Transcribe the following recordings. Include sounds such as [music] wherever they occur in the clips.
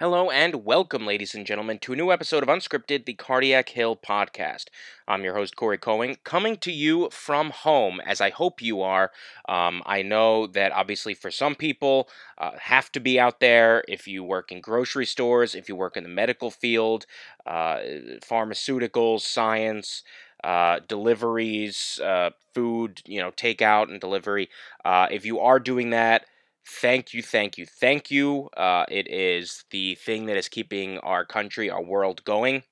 Hello and welcome, ladies and gentlemen, to a new episode of Unscripted, the Cardiac Hill podcast. I'm your host, Corey Cohen, coming to you from home, as I hope you are. Um, I know that obviously for some people, uh, have to be out there. If you work in grocery stores, if you work in the medical field, uh, pharmaceuticals, science, uh, deliveries, uh, food, you know, takeout and delivery. Uh, if you are doing that, thank you, thank you, thank you. Uh, it is the thing that is keeping our country, our world going.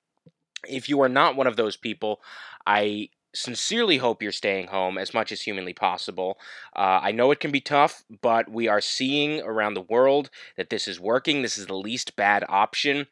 If you are not one of those people, I sincerely hope you're staying home as much as humanly possible. Uh, I know it can be tough, but we are seeing around the world that this is working. This is the least bad option.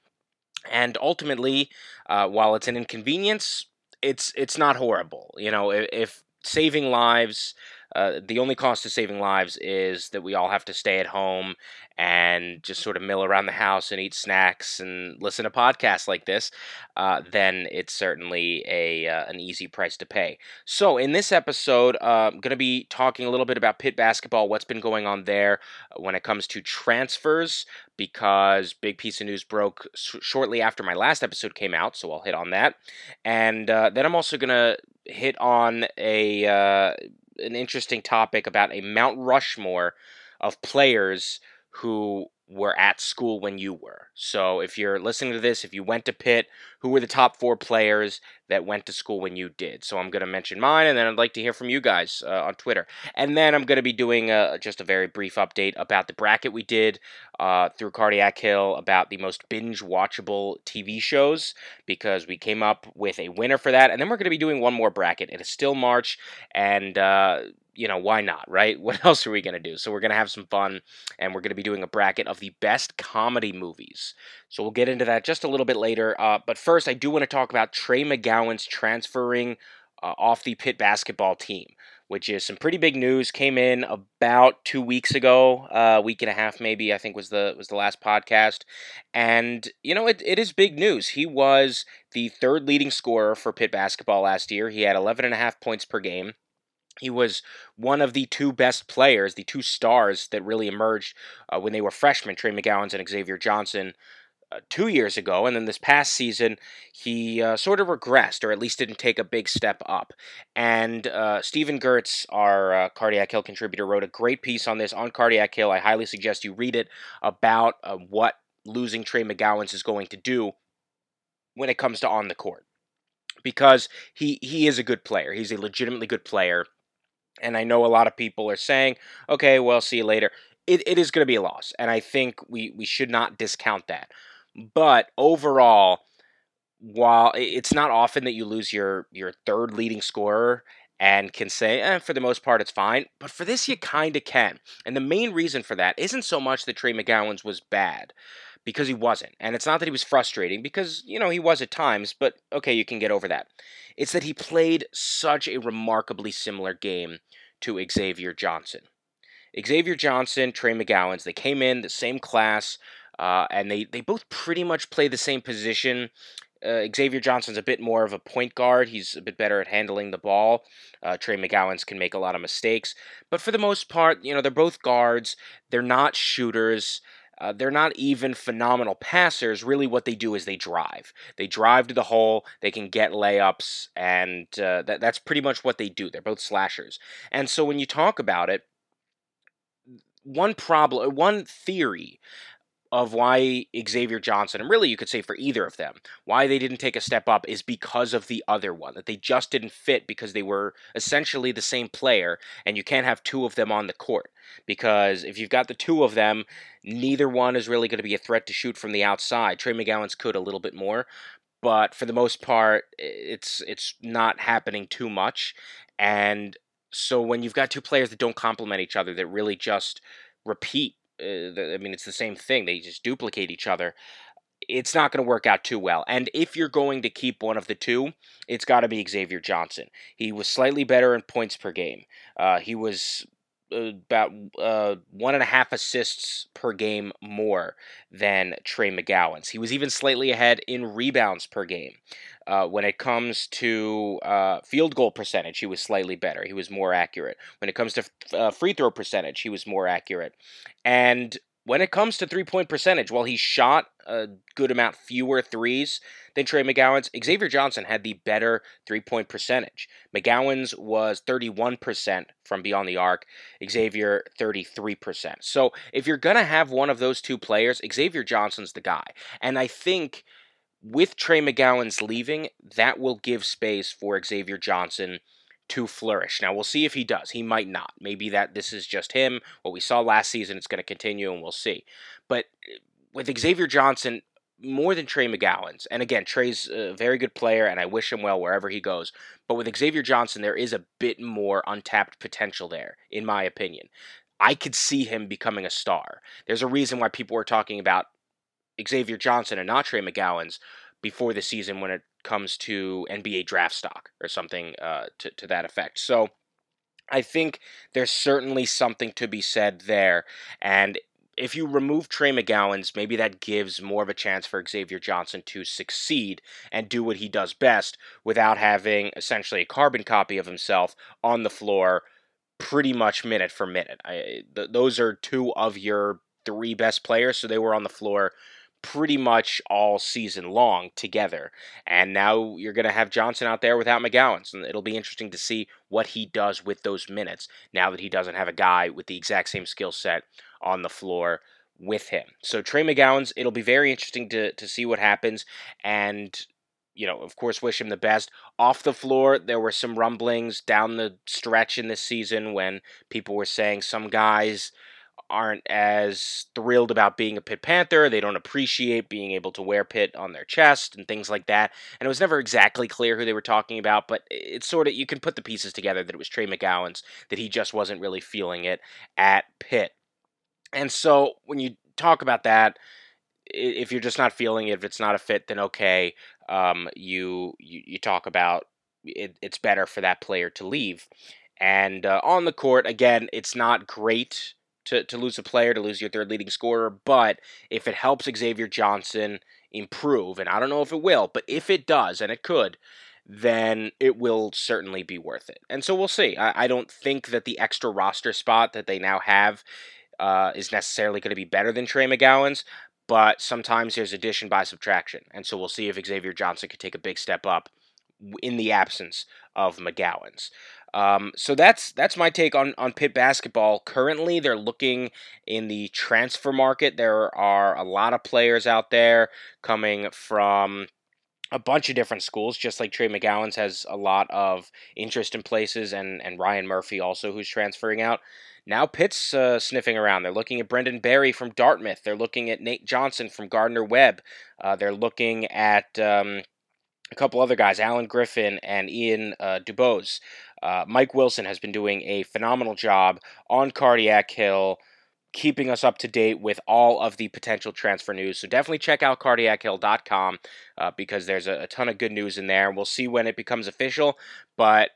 And ultimately, uh, while it's an inconvenience, it's it's not horrible. You know, if, if saving lives uh, the only cost to saving lives is that we all have to stay at home and just sort of mill around the house and eat snacks and listen to podcasts like this, uh, then it's certainly a uh, an easy price to pay. So in this episode, uh, I'm going to be talking a little bit about Pitt basketball, what's been going on there when it comes to transfers, because big piece of news broke sh- shortly after my last episode came out, so I'll hit on that, and uh, then I'm also going to hit on a an interesting topic about a Mount Rushmore of players who were at school when you were. So if you're listening to this, if you went to Pitt, who were the top four players that went to school when you did? So I'm going to mention mine, and then I'd like to hear from you guys uh, on Twitter. And then I'm going to be doing a, just a very brief update about the bracket we did uh, through Cardiac Hill about the most binge watchable TV shows because we came up with a winner for that. And then we're going to be doing one more bracket. It is still March, and uh, you know, why not, right? [laughs] What else are we going to do? So we're going to have some fun and we're going to be doing a bracket of the best comedy movies. So we'll get into that just a little bit later. Uh, but first, I do want to talk about Trey McGowens transferring uh, off the Pitt basketball team, which is some pretty big news. Came in about two weeks ago, a uh, week and a half maybe. I think was the was the last podcast, and you know it, it is big news. He was the third leading scorer for Pitt basketball last year. He had 11 and a half points per game. He was one of the two best players, the two stars that really emerged uh, when they were freshmen, Trey McGowens and Xavier Johnson, uh, two years ago. And then this past season, he uh, sort of regressed, or at least didn't take a big step up. And uh, Stephen Gertz, our uh, Cardiac Hill contributor, wrote a great piece on this on Cardiac Hill. I highly suggest you read it about uh, what losing Trey McGowens is going to do when it comes to on the court because he he is a good player. He's a legitimately good player. And I know a lot of people are saying, okay, well, see you later. It, it is going to be a loss. And I think we, we should not discount that. But overall, while it's not often that you lose your, your third leading scorer and can say, eh, for the most part, it's fine. But for this, you kind of can. And the main reason for that isn't so much that Trey McGowens was bad, because he wasn't. And it's not that he was frustrating, because, you know, he was at times, but okay, you can get over that. It's that he played such a remarkably similar game to Xavier Johnson. Xavier Johnson, Trey McGowens, they came in the same class, uh, and they, they both pretty much play the same position. Uh, Xavier Johnson's a bit more of a point guard. He's a bit better at handling the ball. Uh, Trey McGowens can make a lot of mistakes. But for the most part, you know, they're both guards. They're not shooters. Uh, they're not even phenomenal passers. Really, what they do is they drive. They drive to the hole. They can get layups, and uh, that, that's pretty much what they do. They're both slashers. And so when you talk about it, one problem, one theory of why Xavier Johnson, and really you could say for either of them, why they didn't take a step up is because of the other one, that they just didn't fit because they were essentially the same player, and you can't have two of them on the court. Because if you've got the two of them, neither one is really going to be a threat to shoot from the outside. Trey McGowens could a little bit more, but for the most part, it's it's not happening too much. And so when you've got two players that don't complement each other, that really just repeat I mean, it's the same thing. They just duplicate each other. It's not going to work out too well. And if you're going to keep one of the two, it's got to be Xavier Johnson. He was slightly better in points per game. Uh, he was about uh, one and a half assists per game more than Trey McGowens. He was even slightly ahead in rebounds per game. Uh, when it comes to uh, field goal percentage, he was slightly better. He was more accurate. When it comes to uh, free throw percentage, he was more accurate. And when it comes to three point percentage, well, he shot a good amount fewer threes than Trey McGowens. Xavier Johnson had the better three point percentage. McGowens was 31% from beyond the arc, Xavier 33%. So if you're going to have one of those two players, Xavier Johnson's the guy. And I think with Trey McGowens leaving, that will give space for Xavier Johnson to flourish. Now we'll see if he does. He might not. Maybe that this is just him. What we saw last season, it's going to continue, and we'll see. But uh, with Xavier Johnson, more than Trey McGowens, and again, Trey's a very good player, and I wish him well wherever he goes. But with Xavier Johnson, there is a bit more untapped potential there, in my opinion. I could see him becoming a star. There's a reason why people were talking about Xavier Johnson and not Trey McGowens before the season when it comes to NBA draft stock or something uh, to, to that effect. So I think there's certainly something to be said there. And if you remove Trey McGowens, maybe that gives more of a chance for Xavier Johnson to succeed and do what he does best without having essentially a carbon copy of himself on the floor pretty much minute for minute. I, th- those are two of your three best players, so they were on the floor pretty much all season long together. And now you're going to have Johnson out there without McGowens. And it'll be interesting to see what he does with those minutes now that he doesn't have a guy with the exact same skill set on the floor with him. So Trey McGowens, it'll be very interesting to, to see what happens. And, you know, of course, wish him the best. Off the floor, there were some rumblings down the stretch in this season when people were saying some guys aren't as thrilled about being a Pitt Panther. They don't appreciate being able to wear Pitt on their chest and things like that. And it was never exactly clear who they were talking about, but it's sort of, you can put the pieces together that it was Trey McGowens, that he just wasn't really feeling it at Pitt. And so when you talk about that, if you're just not feeling it, if it's not a fit, then okay. Um, you, you you talk about it, it's better for that player to leave. And uh, on the court, again, it's not great to, to lose a player, to lose your third leading scorer, but if it helps Xavier Johnson improve, and I don't know if it will, but if it does, and it could, then it will certainly be worth it. And so we'll see. I, I don't think that the extra roster spot that they now have uh, is necessarily going to be better than Trey McGowens, but sometimes there's addition by subtraction. And so we'll see if Xavier Johnson can take a big step up in the absence of McGowens. Um, so that's that's my take on on Pitt basketball. Currently, they're looking in the transfer market. There are a lot of players out there coming from a bunch of different schools, just like Trey McGowens has a lot of interest in places, and and Ryan Murphy also, who's transferring out. Now Pitt's uh, sniffing around. They're looking at Brendan Barry from Dartmouth. They're looking at Nate Johnson from Gardner Webb. Uh, they're looking at um, a couple other guys, Alan Griffin and Ian uh, Dubose. Uh, Mike Wilson has been doing a phenomenal job on Cardiac Hill, keeping us up to date with all of the potential transfer news. So definitely check out cardiachill.com uh, because there's a, a ton of good news in there. We'll see when it becomes official, but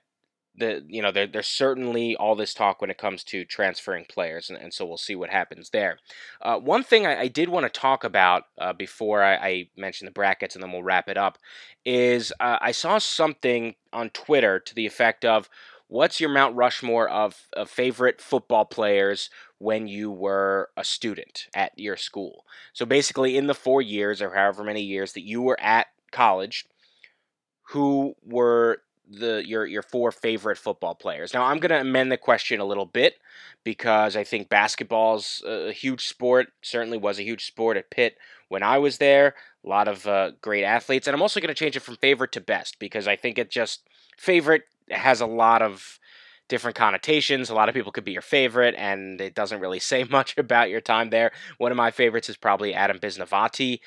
the you know there, there's certainly all this talk when it comes to transferring players, and, and so we'll see what happens there. Uh, one thing I, I, did want to talk about uh, before I, I, mention the brackets, and then we'll wrap it up, is uh, I saw something on Twitter to the effect of, "What's your Mount Rushmore of, of favorite football players when you were a student at your school?" So basically, in the four years or however many years that you were at college, who were the your your four favorite football players. Now I'm going to amend the question a little bit because I think basketball's a huge sport. Certainly was a huge sport at Pitt when I was there. A lot of uh, great athletes, and I'm also going to change it from favorite to best because I think it just favorite has a lot of different connotations. A lot of people could be your favorite, and it doesn't really [laughs] say much about your time there. One of my favorites is probably Adam Bisnowaty.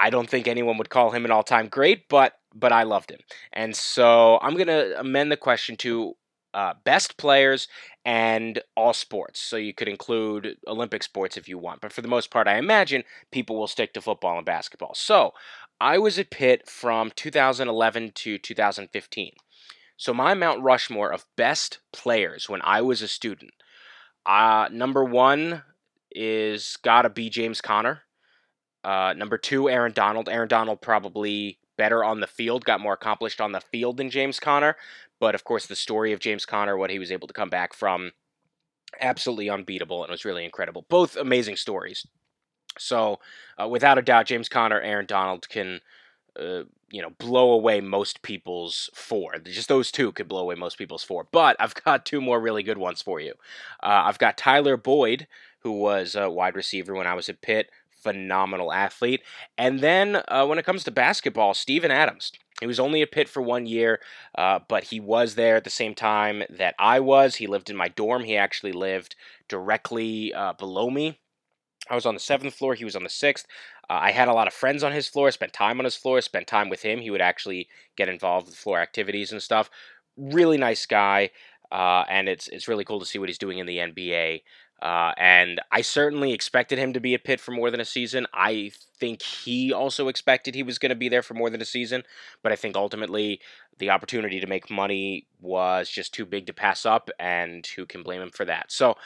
I don't think anyone would call him an all-time great, but but I loved him. And so I'm going to amend the question to uh, best players and all sports. So you could include Olympic sports if you want. But for the most part, I imagine people will stick to football and basketball. So I was at Pitt from 2011 to 2015. So my Mount Rushmore of best players when I was a student. Uh, number one is gotta be James Conner. Uh, number two, Aaron Donald. Aaron Donald probably better on the field, got more accomplished on the field than James Conner. But of course, the story of James Conner, what he was able to come back from, absolutely unbeatable and was really incredible. Both amazing stories. So, uh, without a doubt, James Conner, Aaron Donald can, uh, you know, blow away most people's four. Just those two could blow away most people's four. But I've [laughs] got two more really good ones for you. Uh, I've got Tyler Boyd, who was a wide receiver when I was at Pitt, phenomenal athlete. And then uh, when it comes to basketball, Steven Adams. He was only a Pitt for one year, uh, but he was there at the same time that I was. He lived in my dorm. He actually lived directly uh, below me. I was on the seventh floor. He was on the sixth. Uh, I had a lot of friends on his floor. Spent time on his floor. Spent time with him. He would actually get involved with floor activities and stuff. Really nice guy, uh, and it's it's really cool to see what he's doing in the NBA. Uh, and I certainly expected him to be a Pitt for more than a season. I think he also expected he was going to be there for more than a season, but I think ultimately the opportunity to make money was just too big to pass up, and who can blame him for that? So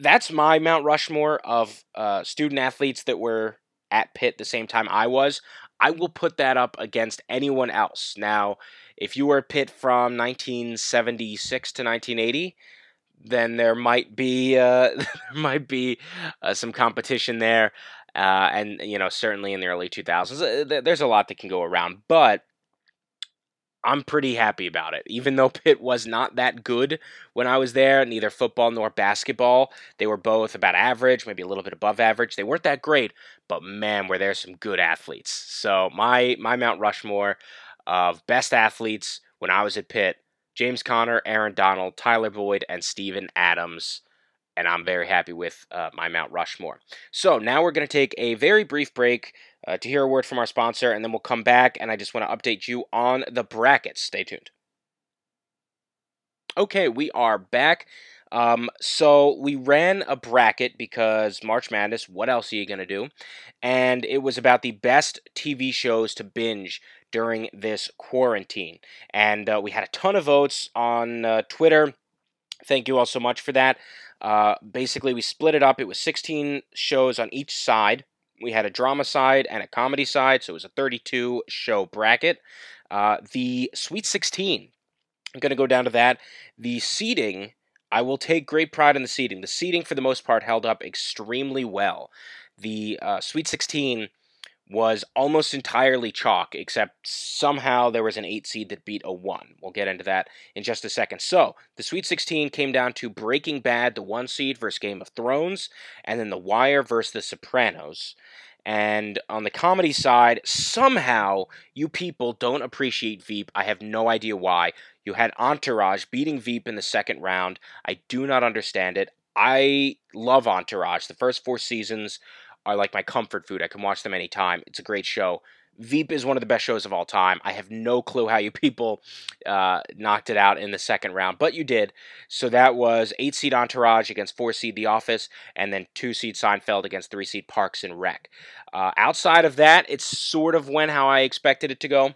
that's my Mount Rushmore of uh, student athletes that were at Pitt the same time I was. I will put that up against anyone else. Now, if you were Pitt from 1976 to 1980, then there might be uh, [laughs] there might be uh, some competition there, uh, and you know certainly in the early 2000s, uh, there's a lot that can go around, but. I'm pretty happy about it. Even though [laughs] Pitt was not that good when I was there, neither football nor basketball, they were both about average, maybe a little bit above average. They weren't that great, but man, were there some good athletes. So my my Mount Rushmore of best athletes when I was at Pitt James Conner, Aaron Donald, Tyler Boyd, and Steven Adams. And I'm very happy with uh, my Mount Rushmore. So now we're going to take a very brief break uh, to hear a word from our sponsor, and then we'll come back. And I just want to update you on the brackets. Stay tuned. Okay, we are back. Um, so we ran a bracket because March Madness, what else are you going to do? And it was about the best TV shows to binge during this quarantine. And uh, we had a ton of votes on uh, Twitter. Thank you all so much for that. Uh, basically, we split it up. It was 16 shows on each side. We had a drama side and a comedy side, so it was a 32 show bracket. Uh, the Sweet 16, I'm going to go down to that. The seating, I will take great pride in the seating. The seating, for the most part, held up extremely well. The uh, Sweet 16 was almost entirely chalk, except somehow there was an 8 seed that beat a 1. We'll get into that in just a second. So, the Sweet 16 came down to Breaking Bad, the 1 seed, versus Game of Thrones, and then The Wire versus The Sopranos. And on the comedy side, somehow you people don't appreciate Veep. I have no idea why. You had Entourage beating Veep in the second round. I do not understand it. I love Entourage. The first four seasons are like my comfort food. I can watch them anytime. It's a great show. Veep is one of the best shows of all time. I have no clue how you people uh, knocked it out in the second round, but you did. So that was eight seed Entourage against four seed The Office, and then two seed Seinfeld against three seed Parks and Rec. Uh, outside of that, it sort of went how I expected it to go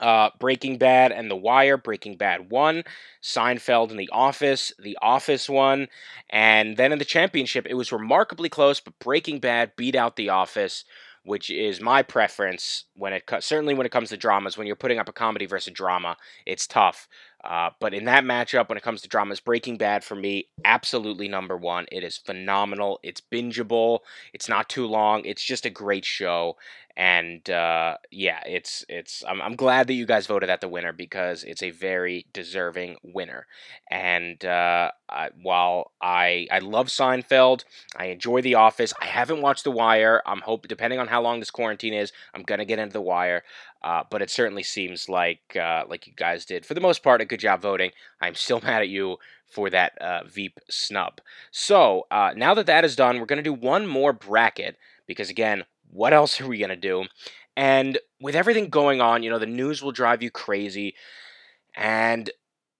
uh, Breaking Bad and The Wire. Breaking Bad won. Seinfeld and The Office. The Office won. And then in the championship, it was remarkably close, but Breaking Bad beat out The Office, which is my preference when it certainly when it comes to dramas. When you're putting up a comedy versus drama, it's tough. Uh, but in that matchup, when it comes to dramas, Breaking Bad for me, absolutely number one. It is phenomenal. It's bingeable. It's not too long. It's just a great show and uh, yeah, it's it's. I'm, I'm glad that you guys voted that the winner because it's a very deserving winner. And uh, I, while I I love Seinfeld, I enjoy The Office. I haven't watched The Wire. I'm hope depending on how long this quarantine is, I'm gonna get into The Wire. Uh, but it certainly seems like uh, like you guys did for the most part a good job voting. I'm still [laughs] mad at you for that uh, Veep snub. So uh, now that that is done, we're gonna do one more bracket because again what else are we going to do? And with everything going on, you know, the news will drive you crazy. And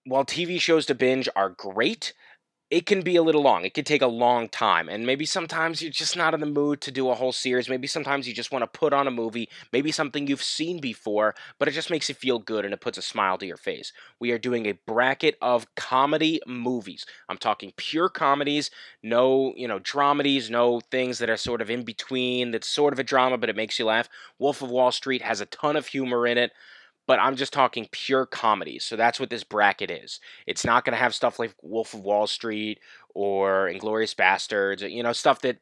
while TV shows to binge are great, it can be a little long. It can take a long time. And maybe sometimes you're just not in the mood to do a whole series. Maybe sometimes you just want to put on a movie, maybe something you've seen before, but it just makes you feel good and it puts a smile to your face. We are doing a bracket of comedy movies. I'm talking pure comedies, no, you know, dramedies, no things that are sort of in between that's sort of a drama, but it makes you laugh. Wolf of Wall Street has a ton of humor in it but I'm just talking pure comedy. So that's what this bracket is. It's not going to have stuff like Wolf of Wall Street or Inglourious Basterds, you know, stuff that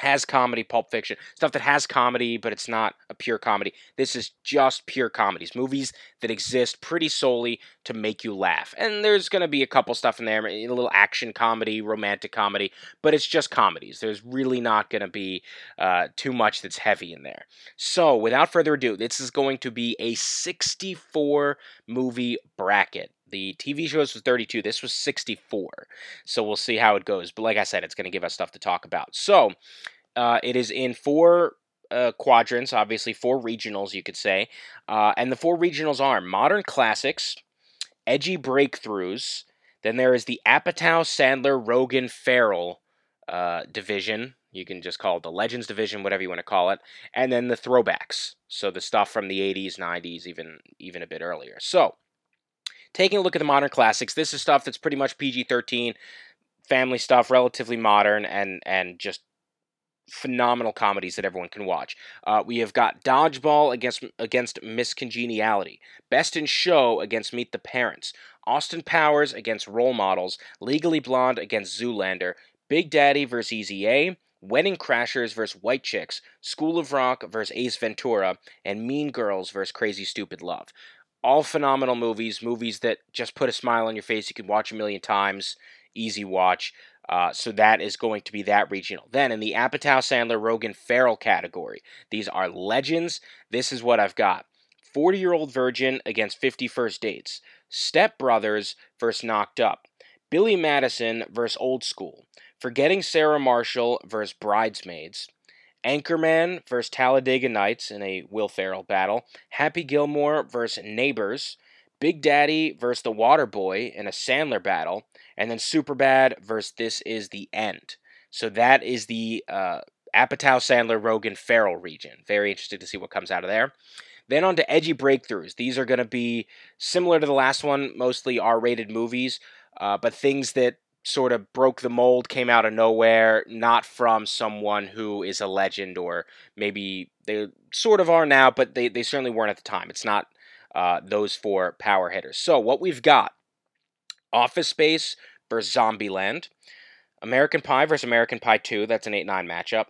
has comedy, Pulp Fiction, stuff that has comedy, but it's not a pure comedy. This is just pure comedies, movies that exist pretty solely to make you laugh. And there's going to be a couple stuff in there, a little action comedy, romantic comedy, but it's just comedies. There's really not going to be uh, too much that's heavy in there. So, without further ado, this is going to be a 64 movie bracket. The TV shows was 32. This was 64. So we'll see how it goes. But like I said, it's going to give us stuff to talk about. So uh, it is in four uh, quadrants, obviously, four regionals, you could say. Uh, and the four regionals are modern classics, edgy breakthroughs. Then there is the Apatow, Sandler, Rogan, Farrell uh, division. You can just call it the Legends division, whatever you want to call it. And then the throwbacks. So the stuff from the 80s, 90s, even even a bit earlier. So taking a look at the modern classics, this is stuff that's pretty much PG 13, family stuff, relatively modern, and, and just phenomenal comedies that everyone can watch. Uh, we have got Dodgeball against against Miss Congeniality, Best in Show against Meet the Parents, Austin Powers against Role Models, Legally Blonde against Zoolander, Big Daddy vs. Easy A, Wedding Crashers vs. White Chicks, School of Rock vs. Ace Ventura, and Mean Girls vs. Crazy Stupid Love all phenomenal movies, movies that just put a smile on your face. You can watch a million times, easy watch. Uh, so that is going to be that regional. Then in the Apatow, Sandler, Rogan, Farrell category, these are legends. This is what I've got: 40 Year Old Virgin against 51st Dates, Step Brothers versus Knocked Up, Billy Madison versus Old School, Forgetting Sarah Marshall versus Bridesmaids. Anchorman versus Talladega Nights in a Will Ferrell battle, Happy Gilmore versus Neighbors, Big Daddy versus The Water Boy in a Sandler battle, and then Superbad versus This Is the End. So that is the uh, Apatow, Sandler, Rogan, Farrell region. Very interested to see what comes out of there. Then on to edgy breakthroughs. These are going to be similar to the last one, mostly R-rated movies, uh, but things that sort of broke the mold, came out of nowhere, not from someone who is a legend or maybe they sort of are now, but they, they certainly weren't at the time. It's not uh, those four power hitters. So what we've got Office Space versus Zombieland, American Pie versus American Pie 2, that's an 8 9 matchup,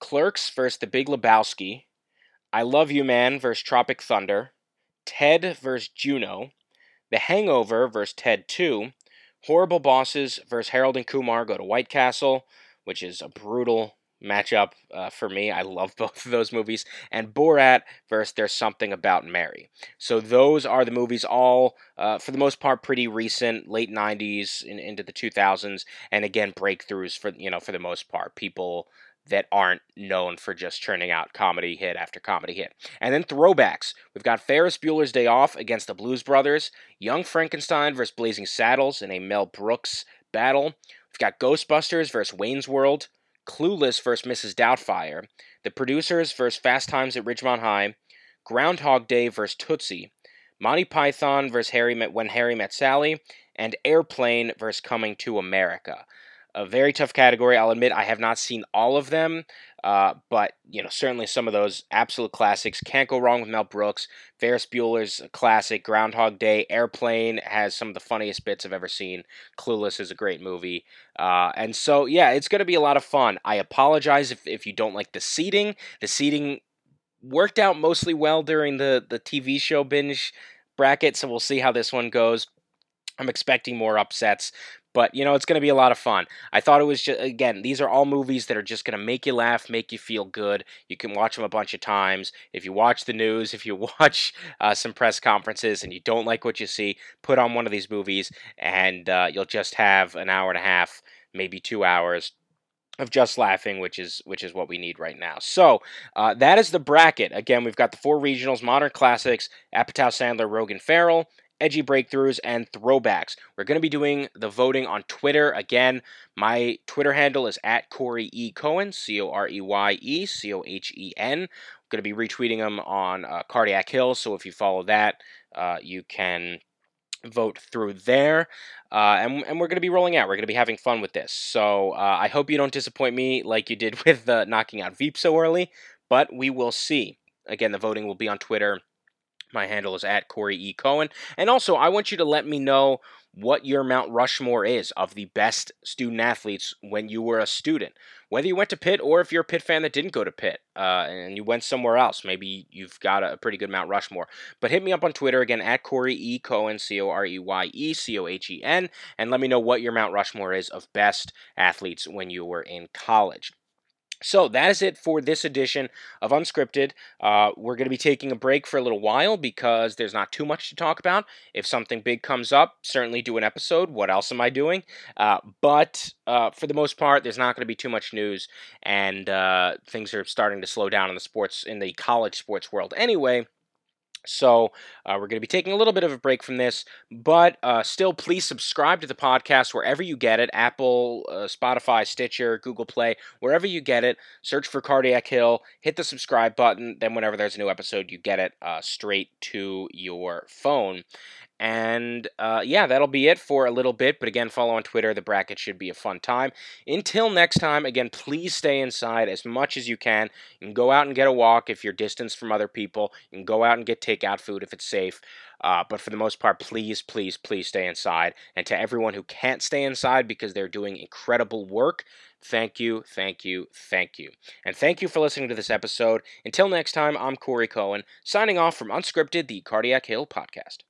Clerks versus The Big Lebowski, I Love You Man versus Tropic Thunder, Ted versus Juno, The Hangover versus Ted 2, Horrible Bosses versus Harold and Kumar go to White Castle, which is a brutal matchup uh, for me. I love [laughs] both of those movies. And Borat versus There's Something About Mary. So those are the movies, all uh, for the most part pretty recent, late '90s in, into the 2000s, and again breakthroughs for you know for the most part. People that aren't known for just churning out comedy hit after comedy hit. And then throwbacks. We've got Ferris Bueller's Day Off against the Blues Brothers, Young Frankenstein versus Blazing Saddles in a Mel Brooks battle. We've got Ghostbusters versus Wayne's World, Clueless versus Mrs. Doubtfire, The Producers versus Fast Times at Ridgemont High, Groundhog Day versus Tootsie, Monty Python versus Harry Met When Harry Met Sally, and Airplane versus Coming to America a very tough category. I'll admit I have not seen all of them, uh, but you know certainly some of those absolute classics. Can't go wrong with Mel Brooks. Ferris Bueller's classic. Groundhog Day. Airplane has some of the funniest bits I've ever seen. Clueless is a great movie, uh, and so yeah, it's going to be a lot of fun. I apologize if if you don't like the seating. The seating worked out mostly well during the the TV show binge bracket, so we'll see how this one goes. I'm expecting more upsets, but you know, it's going to be a lot of fun. I thought it was just again, these are all movies that are just going to make you laugh, make you feel good. You can watch them a bunch of times. If you watch the news, [laughs] if you watch uh, some press conferences and you don't like what you see, put on one of these movies, and uh, you'll just have an hour and a half, maybe two hours of just laughing, which is which is what we need right now. So uh, that is the bracket. Again, we've got the four regionals: modern classics, Apatow, Sandler, Rogan, Farrell, edgy breakthroughs, and throwbacks. We're going to be doing the voting on Twitter. Again, my Twitter handle is at Corey E. Cohen, C O R E Y E C O H E N. Going to be retweeting them on uh, Cardiac Hill, so if you follow that, uh, you can vote through there. Uh, and, and we're going to be rolling out. We're going to be having fun with this. So uh, I hope you don't disappoint me like you did [laughs] with uh, knocking out Veep so early, but we will see. Again, the voting will be on Twitter My handle is at Corey E. Cohen. And also, I want you to let me know what your Mount Rushmore is of the best student athletes when you were a student. Whether you went to Pitt or if you're a Pitt fan that didn't go to Pitt uh, and you went somewhere else, maybe you've got a pretty good Mount Rushmore. But hit me up on Twitter again at Corey E. Cohen, C O R E Y E C O H E N, and let me know what your Mount Rushmore is of best athletes when you were in college. So that is it for this edition of Unscripted. Uh, we're going to be taking a break for a little while because there's not too much to talk about. If something big comes up, certainly do an episode. What else am I doing? Uh, but uh, for the most part, there's not going to be too much news, and uh, things are starting to slow down in the sports in the college sports world anyway. So uh, we're going to be taking a little bit of a break from this, but uh, still, please subscribe to the podcast wherever you get it Apple, uh, Spotify, Stitcher, Google Play, wherever you get it. Search for Cardiac Hill, hit the subscribe button. Then, whenever there's a new episode, you get it uh, straight to your phone. And uh, yeah, that'll be it for a little bit. But again, follow on Twitter. The bracket should be a fun time. Until next time, again, please stay inside as much as you can. You can go out and get a walk if you're distanced from other people. You can go out and get takeout food if it's safe. Uh, but for the most part, please, please, please stay inside. And to everyone who can't stay inside because they're doing incredible work, thank you, thank you, thank you. And thank you for listening to this episode. Until next time, I'm Corey Cohen, signing off from Unscripted, the Cardiac Hill podcast.